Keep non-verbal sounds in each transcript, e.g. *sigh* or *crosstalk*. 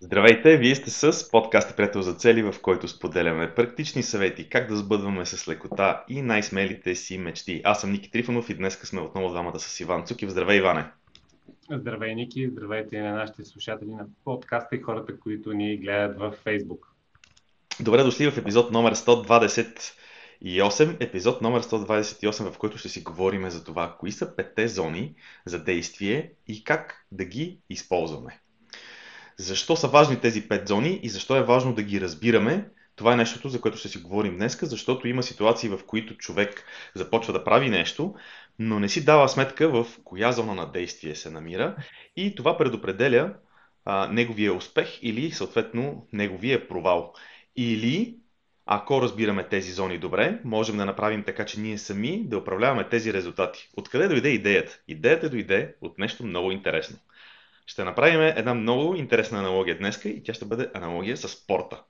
Здравейте, вие сте с подкаста Приятел за цели, в който споделяме практични съвети как да сбъдваме с лекота и най-смелите си мечти. Аз съм Ники Трифонов и днес сме отново двамата с Иван Цукив. Здравей, Иване! Здравей, Ники! Здравейте и на нашите слушатели на подкаста и хората, които ни гледат в Facebook. Добре дошли в епизод номер 128, епизод номер 128, в който ще си говорим за това, кои са петте зони за действие и как да ги използваме. Защо са важни тези пет зони и защо е важно да ги разбираме? Това е нещото, за което ще си говорим днес, защото има ситуации, в които човек започва да прави нещо, но не си дава сметка в коя зона на действие се намира и това предопределя а, неговия успех или съответно неговия провал. Или, ако разбираме тези зони добре, можем да направим така, че ние сами да управляваме тези резултати. Откъде дойде идеята? Идеята дойде от нещо много интересно. Ще направим една много интересна аналогия днес и тя ще бъде аналогия с спорта.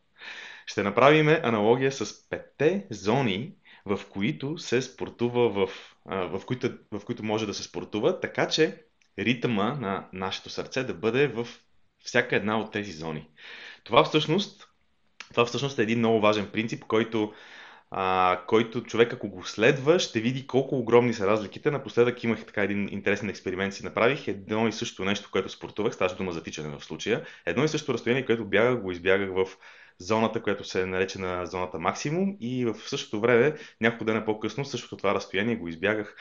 Ще направим аналогия с петте зони, в които се спортува в, в, които, в които може да се спортува, така че ритъма на нашето сърце да бъде в всяка една от тези зони. Това всъщност, това всъщност е един много важен принцип, който а, който човек ако го следва, ще види колко огромни са разликите. Напоследък имах така един интересен експеримент, си направих едно и също нещо, което спортувах, ставаше дума за тичане в случая. Едно и също разстояние, което бягах, го избягах в зоната, която се нарече на зоната максимум и в същото време, няколко дена по-късно, същото това разстояние го избягах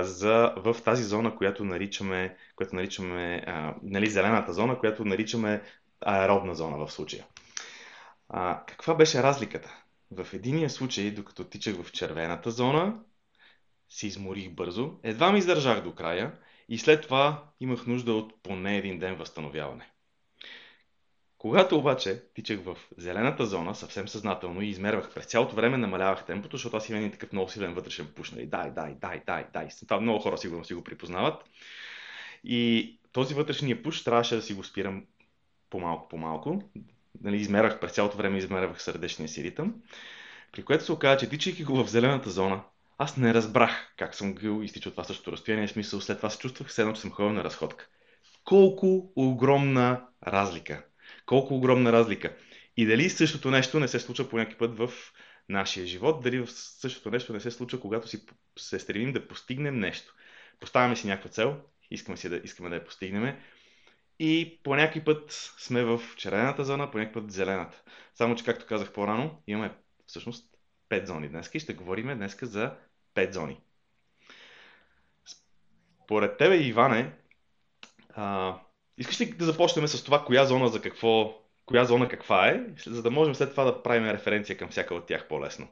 за, в тази зона, която наричаме, която наричаме а, нали, зелената зона, която наричаме аеробна зона в случая. А, каква беше разликата? В единия случай, докато тичах в червената зона, се изморих бързо, едва ми издържах до края и след това имах нужда от поне един ден възстановяване. Когато обаче тичах в зелената зона, съвсем съзнателно и измервах през цялото време, намалявах темпото, защото аз имам един такъв много силен вътрешен пуш, нали? дай, дай, дай, дай, дай. Това много хора сигурно си го припознават. И този вътрешния пуш трябваше да си го спирам по-малко, по-малко, нали, измерах през цялото време, измервах сърдечния си ритъм, при което се оказа, че тичайки го в зелената зона, аз не разбрах как съм го изтичал това същото разстояние, в смисъл след това се чувствах, все едно, че съм ходил на разходка. Колко огромна разлика! Колко огромна разлика! И дали същото нещо не се случва по някакъв път в нашия живот, дали същото нещо не се случва, когато си се стремим да постигнем нещо. Поставяме си някаква цел, искаме, си да, искаме да я постигнем, и по някакъв път сме в червената зона, по някакъв път зелената. Само, че както казах по-рано, имаме всъщност 5 зони днес и ще говорим днес за 5 зони. Според тебе, Иване, а, искаш ли да започнем с това, коя зона за какво, коя зона каква е, за да можем след това да правим референция към всяка от тях по-лесно?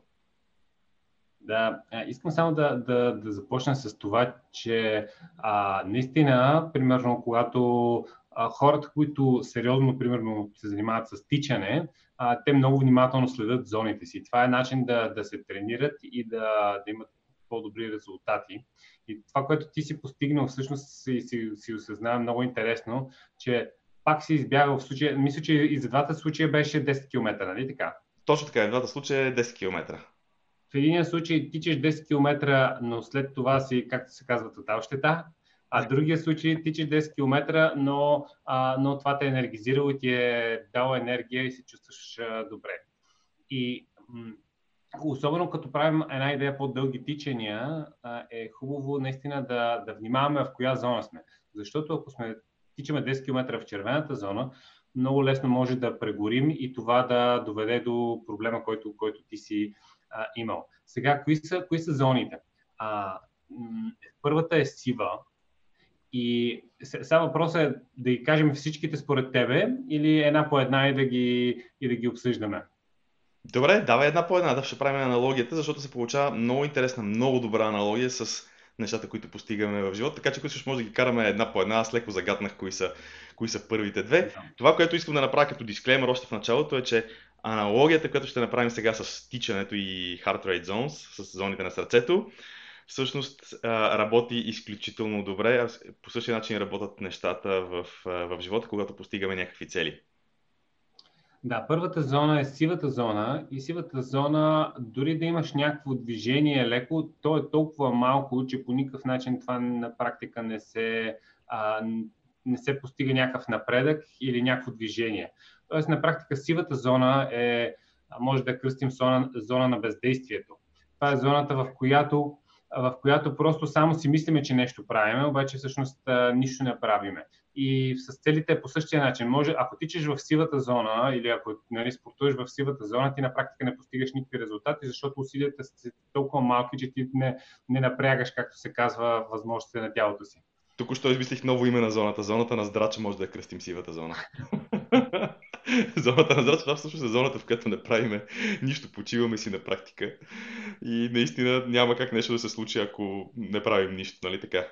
Да, искам само да, да, да започна с това, че а, наистина, примерно, когато а, хората, които сериозно, примерно, се занимават с тичане, а, те много внимателно следят зоните си. Това е начин да, да се тренират и да, да имат по-добри резултати. И това, което ти си постигнал, всъщност си, си, си осъзнава много интересно, че пак си избягал в случая, мисля, че и за двата случая беше 10 км, нали така? Точно така, и двата случая е 10 км. В един случай тичаш 10 км, но след това си, както се казва, тотал щета, а в другия случай тичаш 10 км, но, а, но това те е енергизирало и ти е дал енергия и се чувстваш а, добре. И м- особено като правим една идея по-дълги тичания, а, е хубаво наистина да, да внимаваме в коя зона сме. Защото ако сме тичаме 10 км в червената зона, много лесно може да прегорим и това да доведе до проблема, който, който ти си а, имал. Сега, кои са, кои са зоните? А, м- първата е сива, и сега въпросът е да ги кажем всичките според тебе или една по една и да ги, и да ги обсъждаме? Добре, давай една по една, да ще правим аналогията, защото се получава много интересна, много добра аналогия с нещата, които постигаме в живота. Така че, ако може да ги караме една по една, аз леко загаднах кои са, кои са първите две. Да. Това, което искам да направя като дисклеймер още в началото е, че аналогията, която ще направим сега с тичането и Heart Rate Zones, с зоните на сърцето, всъщност работи изключително добре. По същия начин работят нещата в, в живота, когато постигаме някакви цели. Да, първата зона е сивата зона и сивата зона, дори да имаш някакво движение леко, то е толкова малко, че по никакъв начин това на практика не се, а, не се постига някакъв напредък или някакво движение. Тоест, на практика сивата зона е, може да кръстим зона, зона на бездействието. Това е зоната, в която в която просто само си мислиме, че нещо правиме, обаче всъщност нищо не правиме. И с целите по същия начин. Може, ако тичаш в сивата зона или ако нали, спортуваш в сивата зона, ти на практика не постигаш никакви резултати, защото усилията са толкова малки, че ти не, не напрягаш, както се казва, възможностите на тялото си. Тук що измислих ново име на зоната. Зоната на здрача може да я кръстим сивата зона. *laughs* *laughs* зоната на здрача, това всъщност е зоната, в която не правиме нищо, почиваме си на практика. И наистина няма как нещо да се случи, ако не правим нищо, нали така?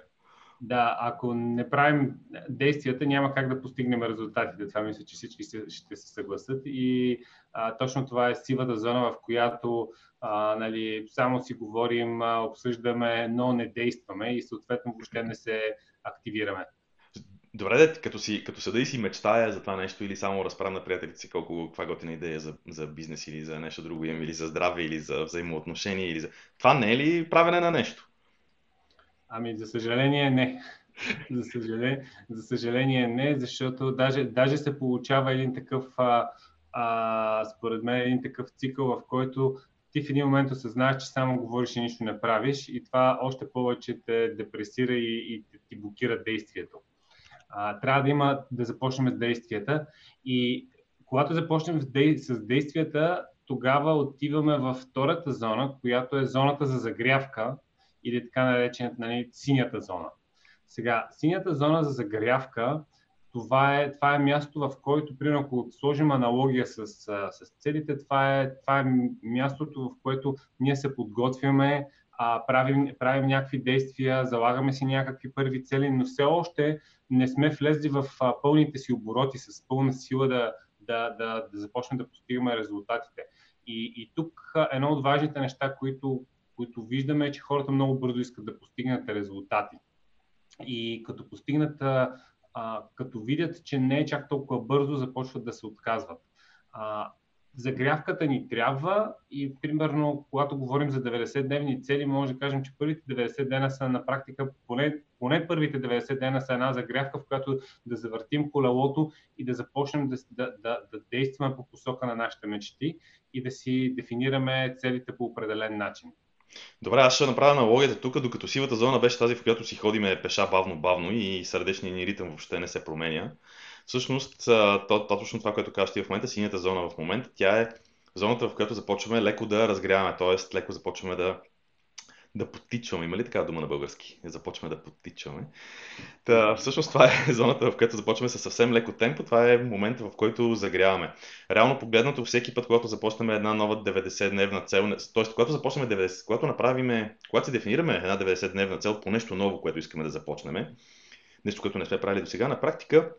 Да, ако не правим действията, няма как да постигнем резултатите. Това мисля, че всички ще се съгласят. И а, точно това е сивата зона, в която а, нали, само си говорим, обсъждаме, но не действаме и съответно въобще не се активираме. Добре, де, като, си, като седа и си мечтая за това нещо или само разправям на приятелите си колко, каква готина идея за, за бизнес или за нещо друго имам, или за здраве, или за взаимоотношения, или за... Това не е ли правене на нещо? Ами, за съжаление, не. за, съжаление, за съжаление не, защото даже, даже се получава един такъв, а, а, според мен, един такъв цикъл, в който ти в един момент осъзнаеш, че само говориш и нищо не правиш и това още повече те депресира и, и ти блокира действието. А, трябва да има да започнем с действията и когато започнем с действията, тогава отиваме във втората зона, която е зоната за загрявка или така наречената нали, синята зона. Сега, синята зона за загрявка, това е, това е място, в който, примерно, ако сложим аналогия с, с целите, това е, това е мястото, в което ние се подготвяме, а, правим, правим някакви действия, залагаме си някакви първи цели, но все още не сме влезли в а, пълните си обороти с пълна сила да, да, да, да започнем да постигаме резултатите. И, и тук едно от важните неща, които, които виждаме е, че хората много бързо искат да постигнат резултати. И като постигнат, а, като видят, че не е чак толкова бързо, започват да се отказват. А, загрявката ни трябва и примерно, когато говорим за 90-дневни цели, може да кажем, че първите 90 дена са на практика, поне, поне първите 90 дена са една загрявка, в която да завъртим колелото и да започнем да, да, да, да действаме по посока на нашите мечти и да си дефинираме целите по определен начин. Добре, аз ще направя аналогията тук, докато сивата зона беше тази, в която си ходиме пеша бавно-бавно и сърдечният ни ритъм въобще не се променя. Всъщност, то, то, точно това, което казваш ти в момента, синята зона в момента, тя е зоната, в която започваме леко да разгряваме, т.е. леко започваме да, да подтичваме. Има ли така дума на български? Започваме да подтичваме. Та, всъщност това е *laughs* зоната, в която започваме със съвсем леко темпо. Това е момента, в който загряваме. Реално погледнато, всеки път, когато започнем една нова 90-дневна цел, т.е. когато започнем 90, когато направиме, когато си дефинираме една 90-дневна цел по нещо ново, което искаме да започнем, нещо, което не сме правили до сега, на практика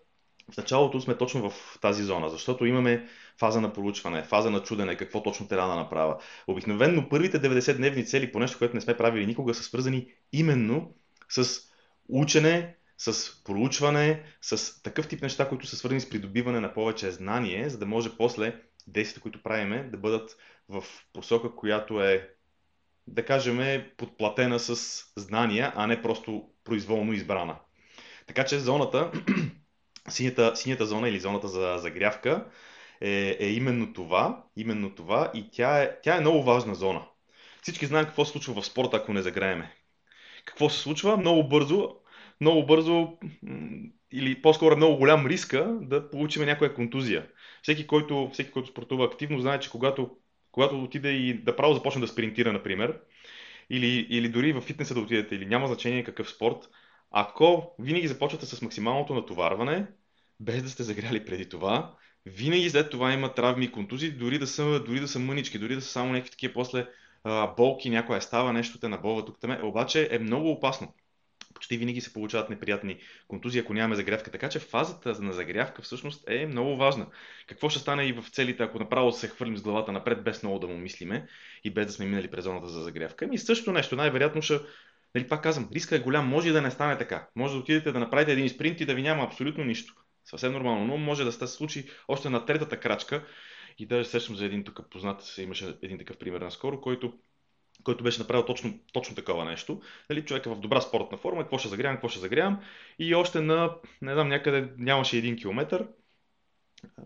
в началото сме точно в тази зона, защото имаме фаза на проучване, фаза на чудене, какво точно трябва да направя. Обикновенно първите 90-дневни цели по нещо, което не сме правили никога, са свързани именно с учене, с проучване, с такъв тип неща, които са свързани с придобиване на повече знание, за да може после действията, които правиме, да бъдат в посока, която е, да кажем, подплатена с знания, а не просто произволно избрана. Така че зоната синята, синята зона или зоната за загрявка е, е именно това, именно това и тя е, тя е много важна зона. Всички знаем какво се случва в спорта, ако не загрееме. Какво се случва? Много бързо, много бързо или по-скоро много голям риска да получим някоя контузия. Всеки който, всеки, който спортува активно, знае, че когато, когато отиде и да право започне да спринтира, например, или, или дори в фитнеса да отидете, или няма значение какъв спорт, ако винаги започвате с максималното натоварване, без да сте загряли преди това, винаги след това има травми и контузии, дори да са, дори да са мънички, дори да са само някакви такива после а, болки, някоя става, нещо те наболва тук там. Обаче е много опасно. Почти винаги се получават неприятни контузии, ако нямаме загрявка. Така че фазата на загрявка всъщност е много важна. Какво ще стане и в целите, ако направо се хвърлим с главата напред, без много да му мислиме и без да сме минали през зоната за загрявка? Ами също нещо, най-вероятно ще Нали, пак казвам, риска е голям, може и да не стане така. Може да отидете да направите един спринт и да ви няма абсолютно нищо. Съвсем нормално, но може да се случи още на третата крачка. И даже сещам за един тук познат, имаше един такъв пример наскоро, който който беше направил точно, точно такова нещо. Нали, човек е в добра спортна форма, какво ще загрявам, какво ще загрявам. И още на, не знам, някъде нямаше един километър.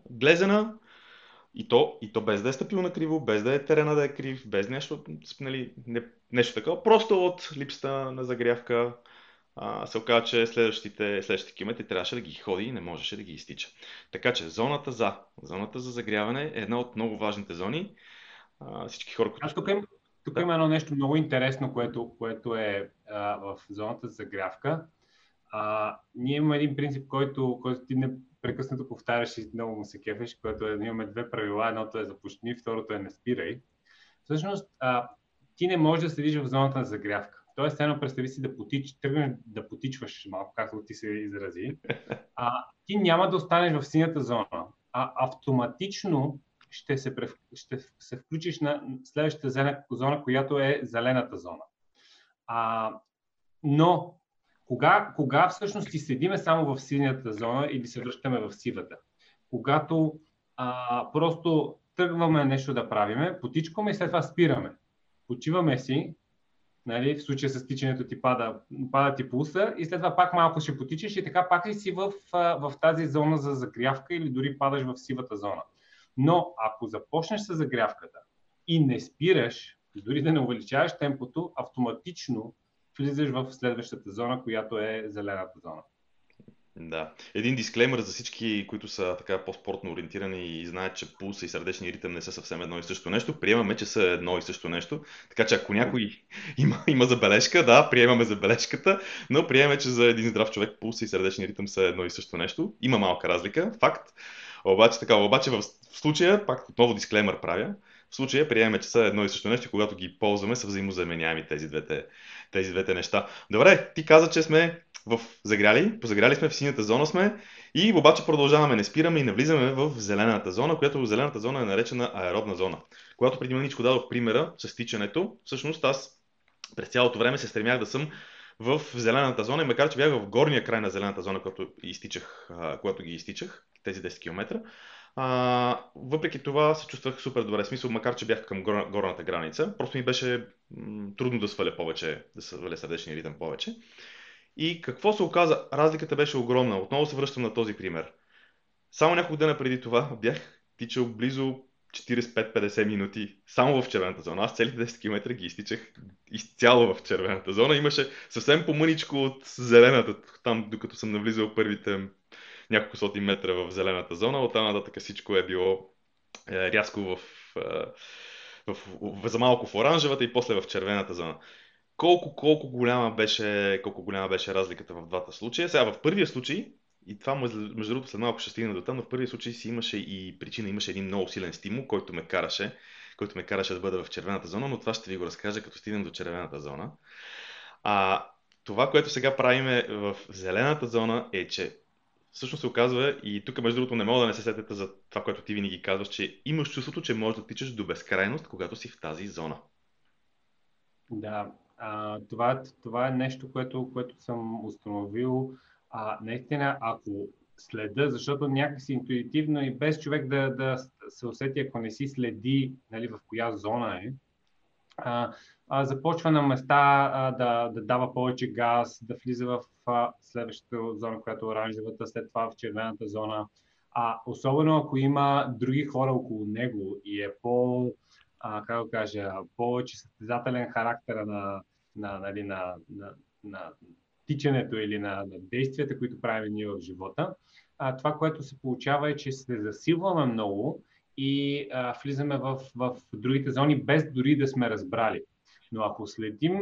Глезена, и то, и то без да е стъпил на криво, без да е терена да е крив, без нещо, нали, не, нещо такова. Просто от липсата на загрявка а, се оказа, че следващите, следващите километри трябваше да ги ходи и не можеше да ги изтича. Така че зоната за, зоната за загряване е една от много важните зони. А, всички хора, които... Аз тук, им, тук да. има едно нещо много интересно, което, което е а, в зоната за загрявка. А, ние имаме един принцип, който, който ти не прекъснато повтаряш и много му се кефеш, което е, имаме две правила. Едното е започни, второто е не спирай. Всъщност, а, ти не можеш да седиш в зоната на загрявка. Тоест, едно представи си да потич, тръгнеш да потичваш малко, както ти се изрази. А, ти няма да останеш в синята зона, а автоматично ще се, ще се включиш на следващата зона, която е зелената зона. А, но кога, кога всъщност ти седиме само в синята зона или се връщаме в сивата? Когато а, просто тръгваме нещо да правиме, потичкаме и след това спираме. Почиваме си, нали, в случая с тичането ти пада, пада ти пулса и след това пак малко ще потичаш и така пак ли си в, в тази зона за загрявка или дори падаш в сивата зона. Но ако започнеш с загрявката и не спираш, дори да не увеличаваш темпото, автоматично влизаш в следващата зона, която е зелената зона. Да. Един дисклеймер за всички, които са така по-спортно ориентирани и знаят, че пулса и сърдечни ритъм не са съвсем едно и също нещо. Приемаме, че са едно и също нещо. Така че ако някой *laughs* има, има забележка, да, приемаме забележката, но приемаме, че за един здрав човек пулса и сърдечни ритъм са едно и също нещо. Има малка разлика, факт. Обаче, така, обаче в случая, пак отново дисклеймер правя, в случая приемаме, че са едно и също нещо, когато ги ползваме, са взаимозаменяеми тези двете, тези двете неща. Добре, ти каза, че сме в загряли, позагряли сме, в синята зона сме и обаче продължаваме, не спираме и не влизаме в зелената зона, която в зелената зона е наречена аеробна зона. Когато преди маничко дадох примера с тичането, всъщност аз през цялото време се стремях да съм в зелената зона и макар че бях в горния край на зелената зона, когато, изтичах, когато ги изтичах, тези 10 км, а, въпреки това се чувствах супер добре. Смисъл, макар че бях към гор, горната граница, просто ми беше м- трудно да сваля повече, да сваля сърдечния ритъм повече. И какво се оказа? Разликата беше огромна. Отново се връщам на този пример. Само няколко дена преди това бях тичал близо 45-50 минути само в червената зона. Аз целите 10 км ги изтичах изцяло в червената зона. Имаше съвсем по-мъничко от зелената, там докато съм навлизал първите няколко соти метра в зелената зона. Оттам нататък всичко е било е, рязко в, е, в, в, за малко в оранжевата и после в червената зона. Колко, колко, голяма беше, колко голяма беше разликата в двата случая. Сега в първия случай, и това между другото след малко ще стигна до там, но в първия случай си имаше и причина, имаше един много силен стимул, който ме караше, който ме караше да бъда в червената зона, но това ще ви го разкажа като стигнем до червената зона. А, това, което сега правиме в зелената зона е, че всъщност се оказва, и тук между другото не мога да не се сетете за това, което ти винаги казваш, че имаш чувството, че можеш да тичаш до безкрайност, когато си в тази зона. Да, а, това, това е нещо, което, което съм установил. А, наистина, ако следа, защото някакси интуитивно и без човек да, да се усети, ако не си следи нали, в коя зона е, а, започва на места а, да, да дава повече газ, да влиза в а, следващата зона, която е оранжевата, след това в червената зона. А, особено ако има други хора около него и е по, а, как да кажа, повече състезателен характер на, на, нали, на, на, на тичането или на, на действията, които правим ние в живота, а, това, което се получава е, че се засилваме много и а, влизаме в, в другите зони, без дори да сме разбрали. Но ако следим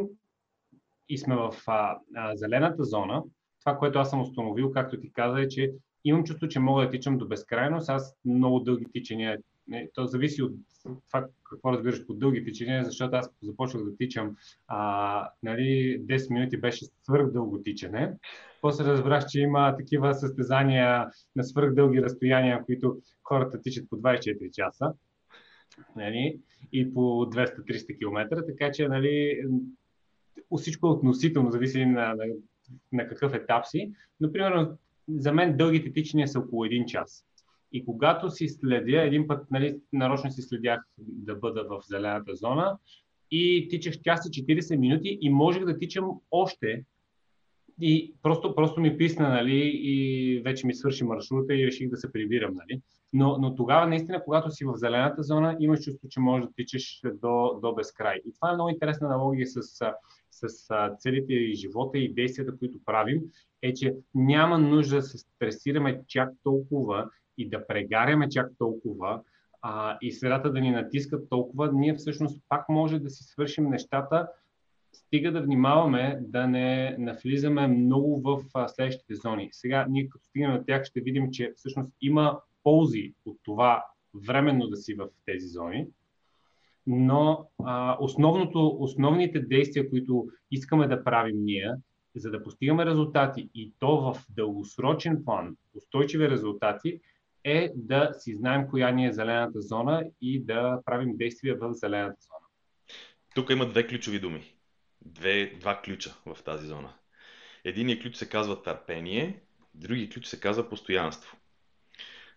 и сме в а, а, зелената зона, това, което аз съм установил, както ти каза, е, че имам чувство, че мога да тичам до безкрайност. Аз много дълги тичания, то зависи от това какво разбираш по дълги тичания, защото аз започнах да тичам, а, нали, 10 минути беше свърх дълго тичане. После разбрах, че има такива състезания на свърх дълги разстояния, които хората тичат по 24 часа. Нали, и по 200-300 км, така че нали, всичко е относително, зависи на, на, на какъв етап си. Но, примерно, за мен дългите тичания са около един час. И когато си следя, един път нали, нарочно си следях да бъда в зелената зона, и тичах час и 40 минути и можех да тичам още. И просто, просто ми писна, нали, и вече ми свърши маршрута и реших да се прибирам, нали. Но, но тогава наистина, когато си в зелената зона, имаш чувство, че можеш да тичаш до, до безкрай. И това е много интересна аналогия с, с целите и живота и действията, които правим, е, че няма нужда да се стресираме чак толкова и да прегаряме чак толкова, а, и средата да ни натискат толкова, ние всъщност пак може да си свършим нещата, стига да внимаваме да не навлизаме много в следващите зони. Сега ние като стигнем на тях ще видим, че всъщност има ползи от това временно да си в тези зони, но а, основното, основните действия, които искаме да правим ние, за да постигаме резултати и то в дългосрочен план, устойчиви резултати, е да си знаем коя ни е зелената зона и да правим действия в зелената зона. Тук има две ключови думи. Две, два ключа в тази зона. Единият ключ се казва търпение, другият ключ се казва постоянство.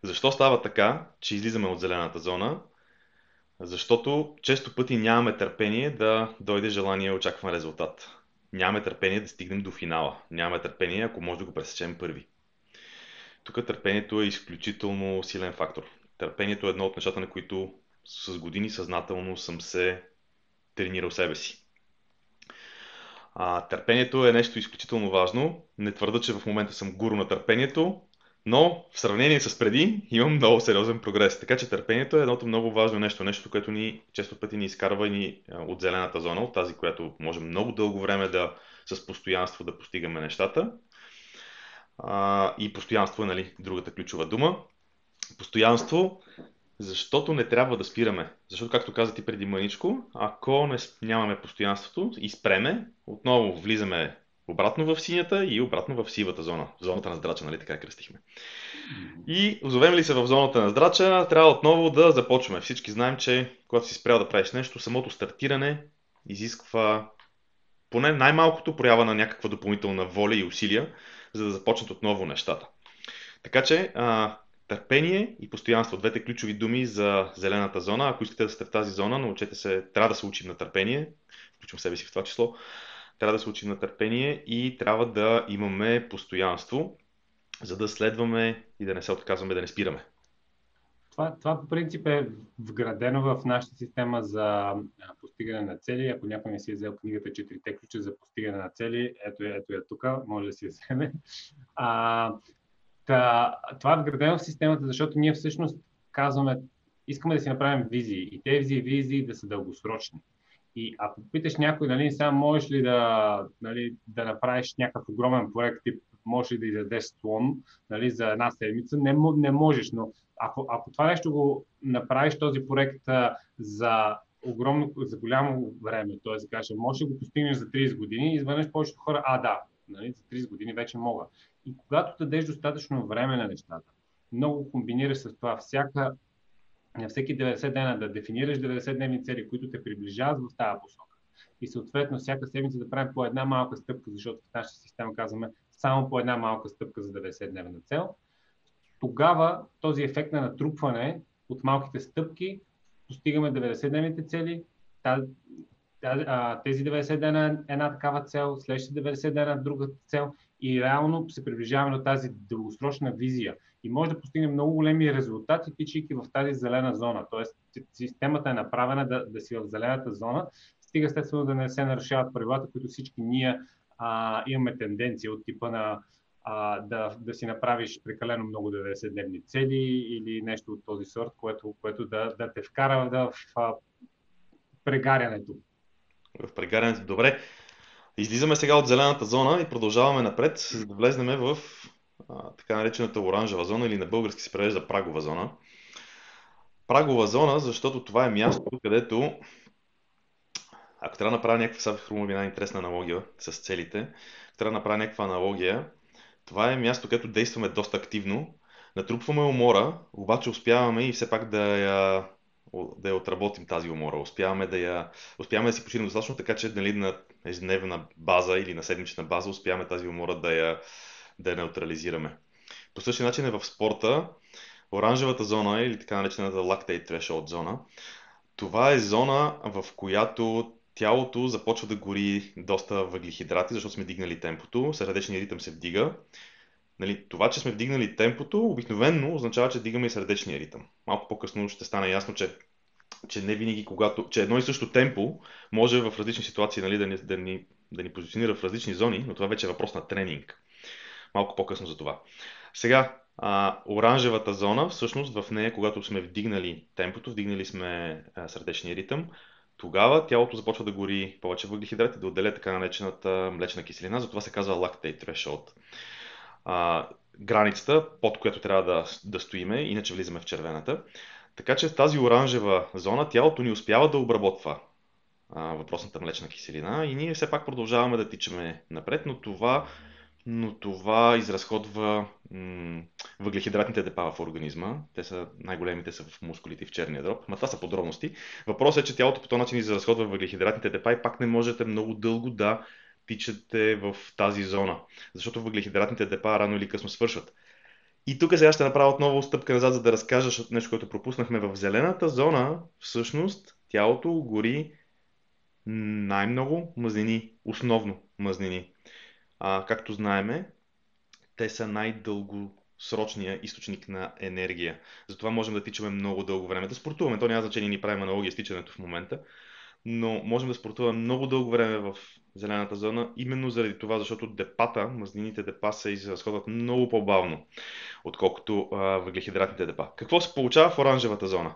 Защо става така, че излизаме от зелената зона? Защото често пъти нямаме търпение да дойде желание и очакван резултат. Нямаме търпение да стигнем до финала. Нямаме търпение, ако може да го пресечем първи. Тук търпението е изключително силен фактор. Търпението е едно от нещата, на които с години съзнателно съм се тренирал себе си. А, търпението е нещо изключително важно. Не твърда, че в момента съм гуру на търпението, но в сравнение с преди имам много сериозен прогрес. Така че търпението е едното много важно нещо, нещо, което ни често пъти ни изкарва и ни от зелената зона, от тази, която можем много дълго време да с постоянство да постигаме нещата. А, и постоянство е нали, другата ключова дума. Постоянство, защото не трябва да спираме. Защото, както каза ти преди маничко, ако не, нямаме постоянството и спреме, отново влизаме обратно в синята и обратно в сивата зона. В зоната на здрача, нали така кръстихме. И озовем ли се в зоната на здрача, трябва отново да започваме. Всички знаем, че когато си спрял да правиш нещо, самото стартиране изисква поне най-малкото проява на някаква допълнителна воля и усилия, за да започнат отново нещата. Така че, а, търпение и постоянство, двете ключови думи за зелената зона. Ако искате да сте в тази зона, научете се, трябва да се учим на търпение, включвам себе си в това число, трябва да се учим на търпение и трябва да имаме постоянство, за да следваме и да не се отказваме, да не спираме. Това, това по принцип е вградено в нашата система за постигане на цели. Ако някой не си е взел книгата Четирите ключа за постигане на цели, ето, ето е тук, може да си я вземе. А, та, това е вградено в системата, защото ние всъщност казваме, искаме да си направим визии и тези визии да са дългосрочни. И ако питаш някой, нали, сега можеш ли да, нали, да направиш някакъв огромен проект, тип можеш ли да издадеш слон нали, за една седмица, не, не можеш, но ако, ако това нещо го направиш този проект за огромно, за голямо време, т.е. можеш да го постигнеш за 30 години, изведнъж повечето хора, а да, нали, за 30 години вече мога. И когато дадеш достатъчно време на нещата, много комбинираш с това всяка на всеки 90 дена да дефинираш 90 дневни цели, които те приближават в тази посока. И съответно всяка седмица да правим по една малка стъпка, защото в нашата система казваме само по една малка стъпка за 90 дневна цел, тогава този ефект на натрупване от малките стъпки постигаме 90-дневните цели, тези 90 дена е една такава цел, следващите 90 дена друга цел и реално се приближаваме до тази дългосрочна визия. И може да постигнем много големи резултати, тичайки в тази зелена зона. Тоест, системата е направена да, да си в зелената зона, стига естествено да не се нарушават правилата, които всички ние а, имаме тенденция от типа на а, да, да си направиш прекалено много 90-дневни цели или нещо от този сорт, което, което да, да те вкара да, в а, прегарянето. В прегарянето, добре. Излизаме сега от зелената зона и продължаваме напред, за да влезнем в а, така наречената оранжева зона или на български се превежда прагова зона. Прагова зона, защото това е място, където ако трябва да направя някаква, сега хрумва една интересна аналогия с целите, трябва да направя някаква аналогия, това е място, където действаме доста активно, натрупваме умора, обаче успяваме и все пак да я, да я отработим тази умора. Успяваме да, я, успяваме да си починем достатъчно, така че нали, на ежедневна база или на седмична база успяваме тази умора да я, да я неутрализираме. По същия начин е в спорта. Оранжевата зона или така наречената lactate threshold зона. Това е зона, в която тялото започва да гори доста въглехидрати, защото сме дигнали темпото, сърдечният ритъм се вдига. Нали, това, че сме вдигнали темпото, обикновенно означава, че дигаме и сърдечния ритъм. Малко по-късно ще стане ясно, че, че не винаги, когато, че едно и също темпо може в различни ситуации нали, да, ни, да, ни, да ни позиционира в различни зони, но това вече е въпрос на тренинг. Малко по-късно за това. Сега, а, оранжевата зона, всъщност в нея, когато сме вдигнали темпото, вдигнали сме а, сърдечния ритъм, тогава тялото започва да гори повече въглехидрати, да отделя така наречената млечна киселина, затова се казва lactate threshold. А, границата, под която трябва да, да стоиме, иначе влизаме в червената. Така че в тази оранжева зона тялото ни успява да обработва а, въпросната млечна киселина и ние все пак продължаваме да тичаме напред, но това но това изразходва м- въглехидратните депа в организма. Те са най-големите са в мускулите и в черния дроб. Ма това са подробности. Въпросът е, че тялото по този начин изразходва въглехидратните депа и пак не можете много дълго да тичате в тази зона. Защото въглехидратните депа рано или късно свършват. И тук сега ще направя отново стъпка назад, за да разкажа нещо, което пропуснахме. В зелената зона, всъщност, тялото гори най-много мазнини, основно мазнини а, както знаеме, те са най-дългосрочния източник на енергия. Затова можем да тичаме много дълго време. Да спортуваме, то няма значение, ни правим аналогия с тичането в момента, но можем да спортуваме много дълго време в зелената зона, именно заради това, защото депата, мазнините депа се изразходват много по-бавно, отколкото а, въглехидратните депа. Какво се получава в оранжевата зона?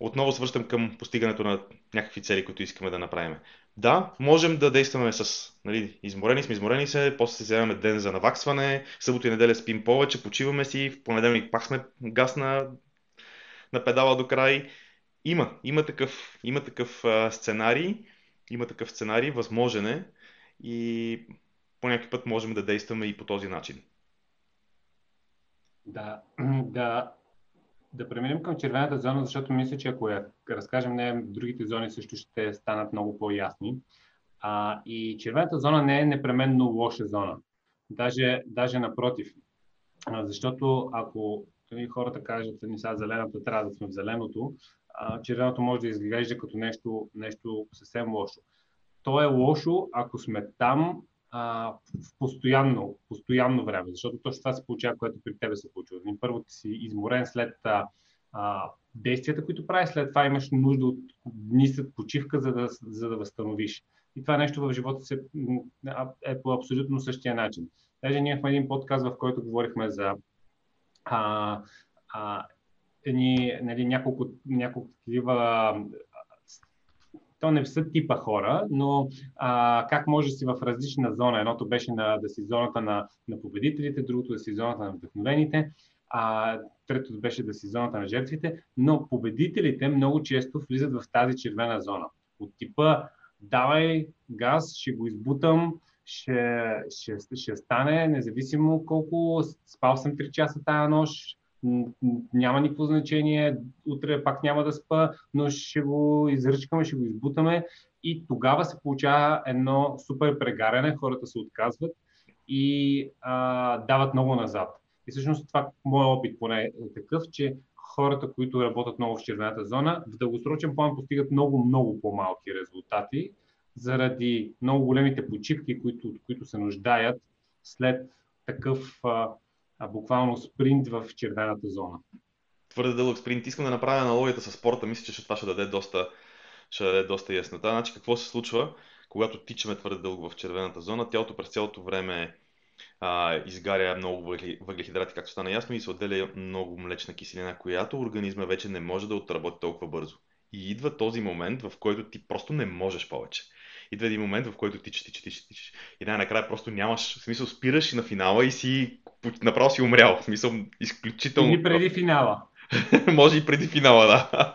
отново свършвам към постигането на някакви цели, които искаме да направим. Да, можем да действаме с, нали, изморени сме, изморени се, после се вземаме ден за наваксване, събота и неделя спим повече, почиваме си, в понеделник пак сме газ на, на педала до край. Има, има такъв, има такъв а, сценарий, има такъв сценарий, възможен е и по някакъв път можем да действаме и по този начин. Да, *clears throat* да, да преминем към червената зона, защото мисля, че ако я разкажем не, другите зони също ще станат много по-ясни. А, и червената зона не е непременно лоша зона. Даже, даже напротив. А, защото ако нали, хората кажат, ни сега зелената трябва да сме в зеленото, червеното може да изглежда като нещо, нещо съвсем лошо. То е лошо, ако сме там а, в постоянно, постоянно време, защото точно това се получава, което при тебе се получва. Първо ти си изморен след а, а, действията, които правиш, след това имаш нужда от дни след почивка, за да, за да възстановиш. И това нещо в живота се е по абсолютно същия начин. Даже ние имахме един подкаст, в който говорихме за а, а, ни, нали, няколко, няколко такива то не са типа хора, но а, как може си в различна зона. Едното беше на, да си зоната на, на победителите, другото да си зоната на вдъхновените, а третото беше да си зоната на жертвите, но победителите много често влизат в тази червена зона. От типа давай газ, ще го избутам, ще, ще, ще стане, независимо колко спал съм 3 часа тая нощ, няма никакво значение, утре пак няма да спа, но ще го изръчкаме, ще го избутаме. И тогава се получава едно супер прегаряне, хората се отказват и а, дават много назад. И всъщност това, моят опит поне е такъв, че хората, които работят много в червената зона, в дългосрочен план постигат много, много по-малки резултати, заради много големите почивки, които, от които се нуждаят след такъв а, а буквално спринт в червената зона. Твърде дълъг спринт. Искам да направя аналогията с спорта. Мисля, че това ще даде доста, ще даде доста яснота. Значи, какво се случва, когато тичаме твърде дълго в червената зона? Тялото през цялото време а, изгаря много въглехидрати, както стана ясно, и се отделя много млечна киселина, която организма вече не може да отработи толкова бързо. И идва този момент, в който ти просто не можеш повече. Идва един момент, в който тичаш, тичаш, тичаш, тичаш. И най-накрая просто нямаш, в смисъл спираш на финала и си направо си умрял. В смисъл изключително. Или преди финала. *laughs* Може и преди финала, да.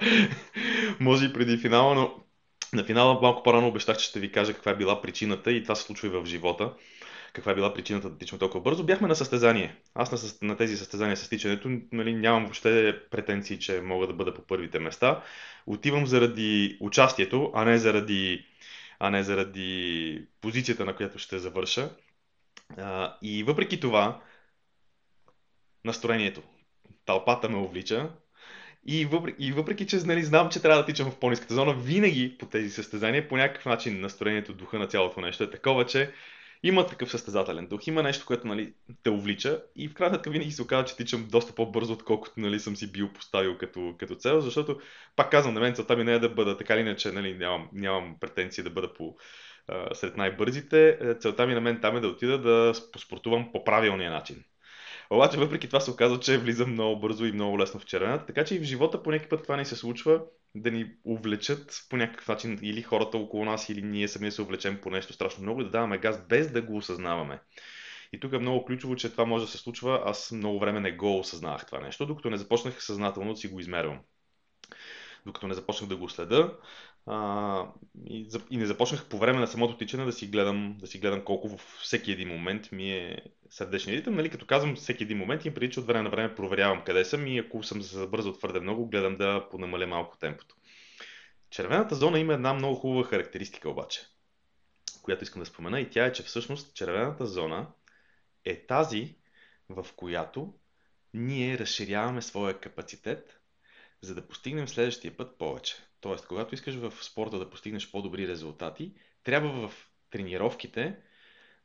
*laughs* Може и преди финала, но на финала малко по-рано обещах, че ще ви кажа каква е била причината и това се случва и в живота каква е била причината да тичаме толкова бързо. Бяхме на състезание. Аз на, на тези състезания с тичането нали, нямам въобще претенции, че мога да бъда по първите места. Отивам заради участието, а не заради, а не заради позицията, на която ще завърша. А, и въпреки това, настроението, тълпата ме увлича. И въпреки, и въпреки че нали, знам, че трябва да тичам в по-низката зона, винаги по тези състезания, по някакъв начин настроението, духа на цялото нещо е такова, че има такъв състезателен дух, има нещо, което нали, те увлича. И в крайна винаги се оказва, че тичам доста по-бързо, отколкото нали, съм си бил поставил като, като цел, защото пак казвам, на мен целта ми не е да бъда така или иначе, нали, нямам, нямам претенции да бъда по, а, сред най-бързите. Целта ми на мен там е да отида да поспортувам по правилния начин. Обаче, въпреки това се оказва, че влизам много бързо и много лесно в червената, така че и в живота по някакъв път това не се случва, да ни увлечат по някакъв начин или хората около нас, или ние сами да се увлечем по нещо страшно много, да даваме газ без да го осъзнаваме. И тук е много ключово, че това може да се случва. Аз много време не го осъзнавах това нещо, докато не започнах съзнателно да си го измервам. Докато не започнах да го следа, а, и, и не започнах по време на самото тичане да си гледам, да си гледам колко във всеки един момент ми е сърдечният ритъм. Нали, като казвам всеки един момент, им преди, че от време на време проверявам къде съм и ако съм забързал твърде много, гледам да понамаля малко темпото. Червената зона има една много хубава характеристика обаче, която искам да спомена и тя е, че всъщност червената зона е тази, в която ние разширяваме своя капацитет, за да постигнем следващия път повече. Тоест, когато искаш в спорта да постигнеш по-добри резултати, трябва в тренировките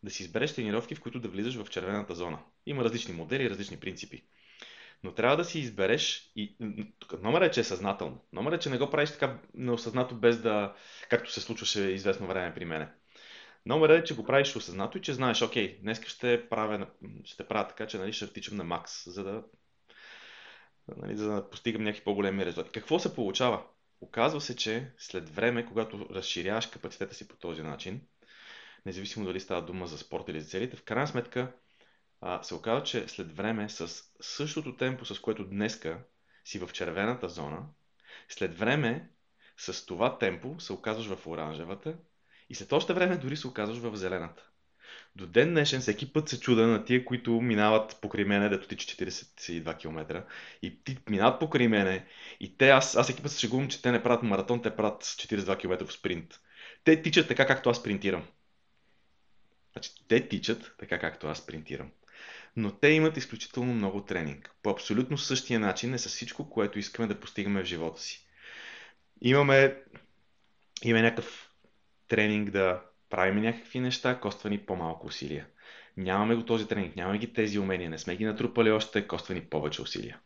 да си избереш тренировки, в които да влизаш в червената зона. Има различни модели, различни принципи. Но трябва да си избереш и номер е, че е съзнателно. Номер е, че не го правиш така неосъзнато, без да, както се случваше известно време при мене. Номер е, че го правиш осъзнато и че знаеш, окей, днес ще правя, ще правя така, че нали, ще втичам на макс, за да, нали, за да постигам някакви по-големи резултати. Какво се получава? Оказва се, че след време, когато разширяваш капацитета си по този начин, независимо дали става дума за спорт или за целите, в крайна сметка а, се оказва, че след време с същото темпо, с което днеска си в червената зона, след време с това темпо се оказваш в оранжевата и след още време дори се оказваш в зелената. До ден днешен всеки път се чуда на тия, които минават покрай мене, дето тича 42 км. И ти минават покрай мене. И те, аз, аз всеки път се шегувам, че те не правят маратон, те правят 42 км в спринт. Те тичат така, както аз спринтирам. Значи, те тичат така, както аз спринтирам. Но те имат изключително много тренинг. По абсолютно същия начин е с всичко, което искаме да постигаме в живота си. Имаме, имаме някакъв тренинг да правим някакви неща, коства ни по-малко усилия. Нямаме го този тренинг, нямаме ги тези умения, не сме ги натрупали още, коства ни повече усилия.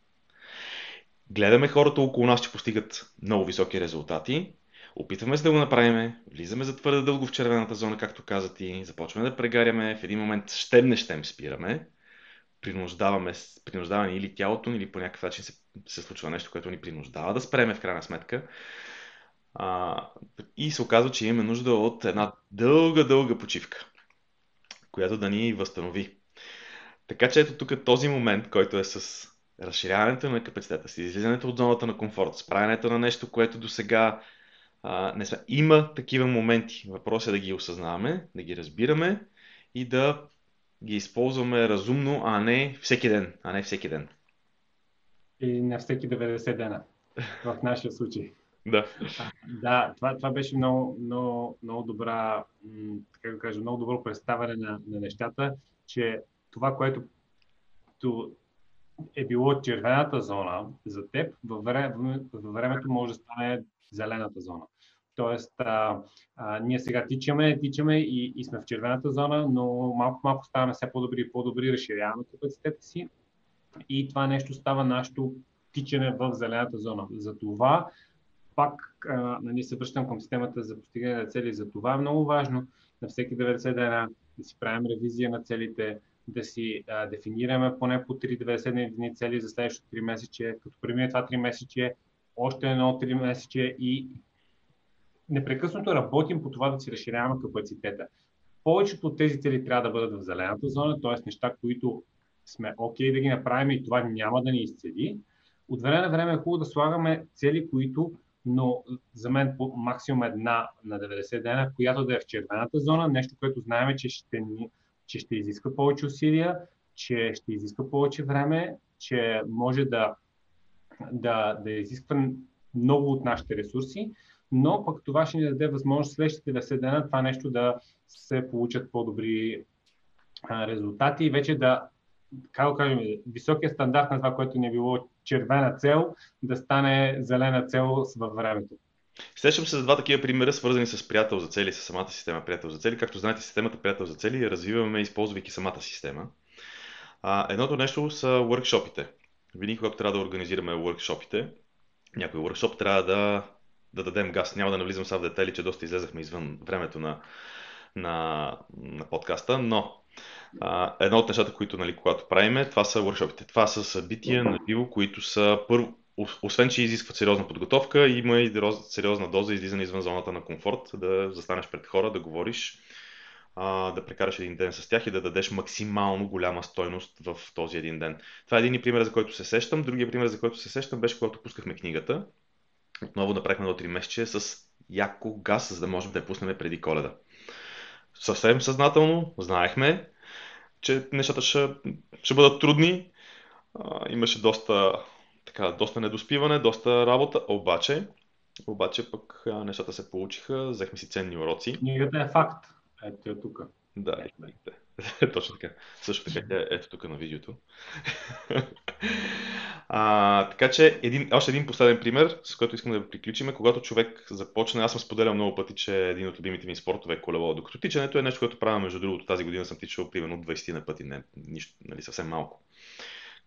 Гледаме хората около нас, че постигат много високи резултати, опитваме се да го направим, влизаме за твърде дълго в червената зона, както каза ти, започваме да прегаряме, в един момент щем не щем спираме, принуждаваме, принуждаваме или тялото, или по някакъв начин се, се случва нещо, което ни принуждава да спреме в крайна сметка. А, и се оказва, че имаме нужда от една дълга, дълга почивка, която да ни възстанови. Така че ето тук този момент, който е с разширяването на капацитета си, излизането от зоната на комфорт, справянето на нещо, което до сега не сме. Има такива моменти. Въпросът е да ги осъзнаваме, да ги разбираме и да ги използваме разумно, а не всеки ден. А не всеки ден. И не всеки 90 дена. В нашия случай. Да. Да, това, това беше много, много, много добра, така да кажа, много добро представяне на, на нещата, че това, което е било червената зона за теб, във, време, във времето може да стане зелената зона. Тоест, а, а, ние сега тичаме, тичаме и, и сме в червената зона, но малко-малко ставаме все по-добри и по-добри, разширяваме капацитета си и това нещо става нашето тичане в зелената зона. За това пак а, нали, се връщам към системата за постигане на цели. За това е много важно на всеки 90 дена да си правим ревизия на целите, да си а, дефинираме поне по 3-90 дни цели за следващото 3 месече, като премине това 3 месече, още едно 3 месече и непрекъснато работим по това да си разширяваме капацитета. Повечето от тези цели трябва да бъдат в зелената зона, т.е. неща, които сме окей okay да ги направим и това няма да ни изцели. От време на време е хубаво да слагаме цели, които но за мен по максимум една на 90 дена, която да е в червената зона, нещо, което знаем, че ще, че ще изиска повече усилия, че ще изиска повече време, че може да, да, да изисква много от нашите ресурси, но пък това ще ни даде възможност следващите 90 дена това нещо да се получат по-добри резултати и вече да, как да кажем, високия стандарт на това, което ни е било червена цел да стане зелена цел във времето. Сещам се за два такива примера, свързани с приятел за цели, с самата система приятел за цели. Както знаете, системата приятел за цели развиваме, използвайки самата система. А, едното нещо са workshopите. Винаги, когато трябва да организираме workshopите, някой workshop трябва да, да дадем газ. Няма да навлизам сега в детайли, че доста излезахме извън времето на, на, на подкаста, но а, едно от нещата, които, нали, когато правиме, това са workshopите. Това са събития на живо, които са първо, освен, че изискват сериозна подготовка, има и сериозна доза излизане извън зоната на комфорт, да застанеш пред хора, да говориш, а, да прекараш един ден с тях и да дадеш максимално голяма стойност в този един ден. Това е един пример, за който се сещам. Другия пример, за който се сещам, беше когато пускахме книгата. Отново направихме до 3 месече с яко газ, за да можем да я пуснем преди коледа. Съвсем съзнателно знаехме, че нещата ще, ще бъдат трудни. А, имаше доста, така, доста недоспиване, доста работа, обаче, обаче пък нещата се получиха, взехме си ценни уроци. Книгата е факт. Ето е тук. Да, е, *laughs* точно така. Също така, е, ето тук на видеото. *laughs* а, така че, един, още един последен пример, с който искам да приключим, когато човек започне, аз съм споделял много пъти, че един от любимите ми спортове е колело, докато тичането е нещо, което правя, между другото, тази година съм тичал примерно 20 на пъти, не, нищо, нали, съвсем малко.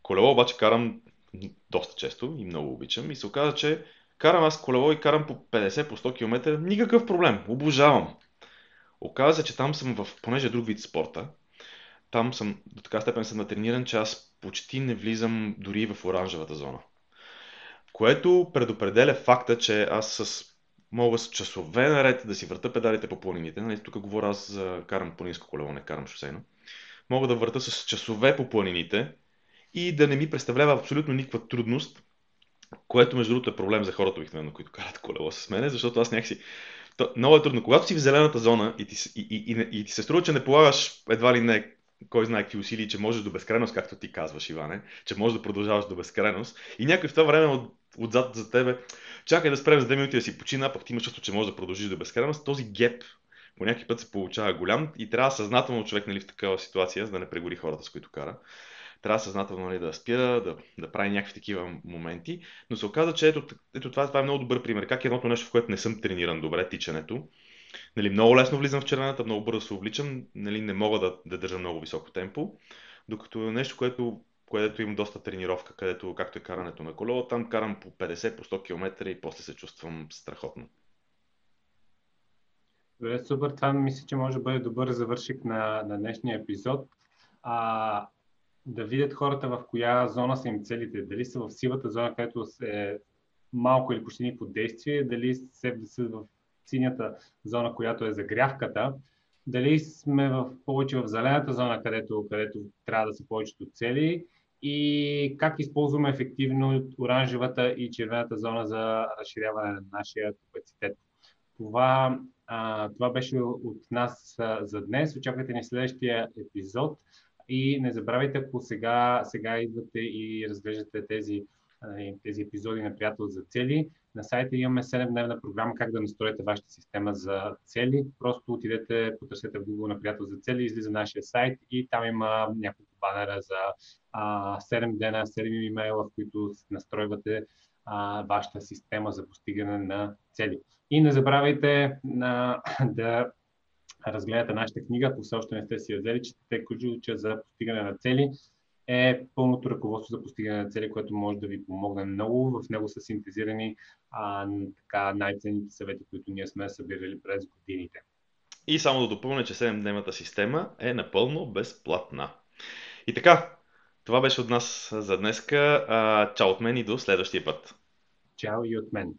Колело обаче карам доста често и много обичам и се оказа, че карам аз колело и карам по 50 по 100 км, никакъв проблем, обожавам. Оказа се, че там съм в, понеже е друг вид спорта, там съм до така степен съм натрениран, че аз почти не влизам дори в оранжевата зона. Което предопределя факта, че аз с мога с часове наред да си върта педалите по планините. Нали, тук говоря аз за карам планинско колело, не карам шосейно. Мога да върта с часове по планините и да не ми представлява абсолютно никаква трудност, което между другото е проблем за хората обикновено, които карат колело с мене, защото аз някакси то, много е трудно. Когато си в зелената зона и ти, и, и, и, и ти се струва, че не полагаш едва ли не кой знае какви усилия, че можеш до безкрайност, както ти казваш, Иване, че можеш да продължаваш до безкрайност. И някой в това време от, отзад за тебе, чакай да спрем за 2 минути да си почина, пък ти имаш чувство, че можеш да продължиш до безкрайност. Този геп по някакъв път се получава голям и трябва съзнателно човек нали, в такава ситуация, за да не прегори хората, с които кара трябва съзнателно нали, да спира, да, да прави някакви такива моменти. Но се оказа, че ето, ето това, това е много добър пример. Как е едното нещо, в което не съм трениран добре, тичането. Нали, много лесно влизам в червената, много бързо се увличам, нали, не мога да, да държа много високо темпо. Докато нещо, което, което имам доста тренировка, където, както е карането на колело, там карам по 50, по 100 км и после се чувствам страхотно. Добре, супер. Това мисля, че може да бъде добър завършик на, на днешния епизод. А, да видят хората в коя зона са им целите. Дали са в сивата зона, където е малко или почти никакво действие, дали са в синята зона, която е загрявката, дали сме в, повече в зелената зона, където, където трябва да са повечето цели и как използваме ефективно оранжевата и червената зона за разширяване на нашия капацитет. Това, а, това беше от нас а, за днес. Очаквайте ни следващия епизод. И не забравяйте, ако сега, сега идвате и разглеждате тези, тези епизоди на Приятел за цели, на сайта имаме 7-дневна програма как да настроите вашата система за цели. Просто отидете, потърсете в Google на Приятел за цели, излиза нашия сайт и там има няколко банера за а, 7 дена, 7 имейла, в които настройвате а, вашата система за постигане на цели. И не забравяйте на, да разгледате нашата книга, ако все още не сте си я взели, четете ключовича за постигане на цели е пълното ръководство за постигане на цели, което може да ви помогне много. В него са синтезирани а, така, най-ценните съвети, които ние сме събирали през годините. И само да допълня, че 7-дневната система е напълно безплатна. И така, това беше от нас за днеска. Чао от мен и до следващия път. Чао и от мен.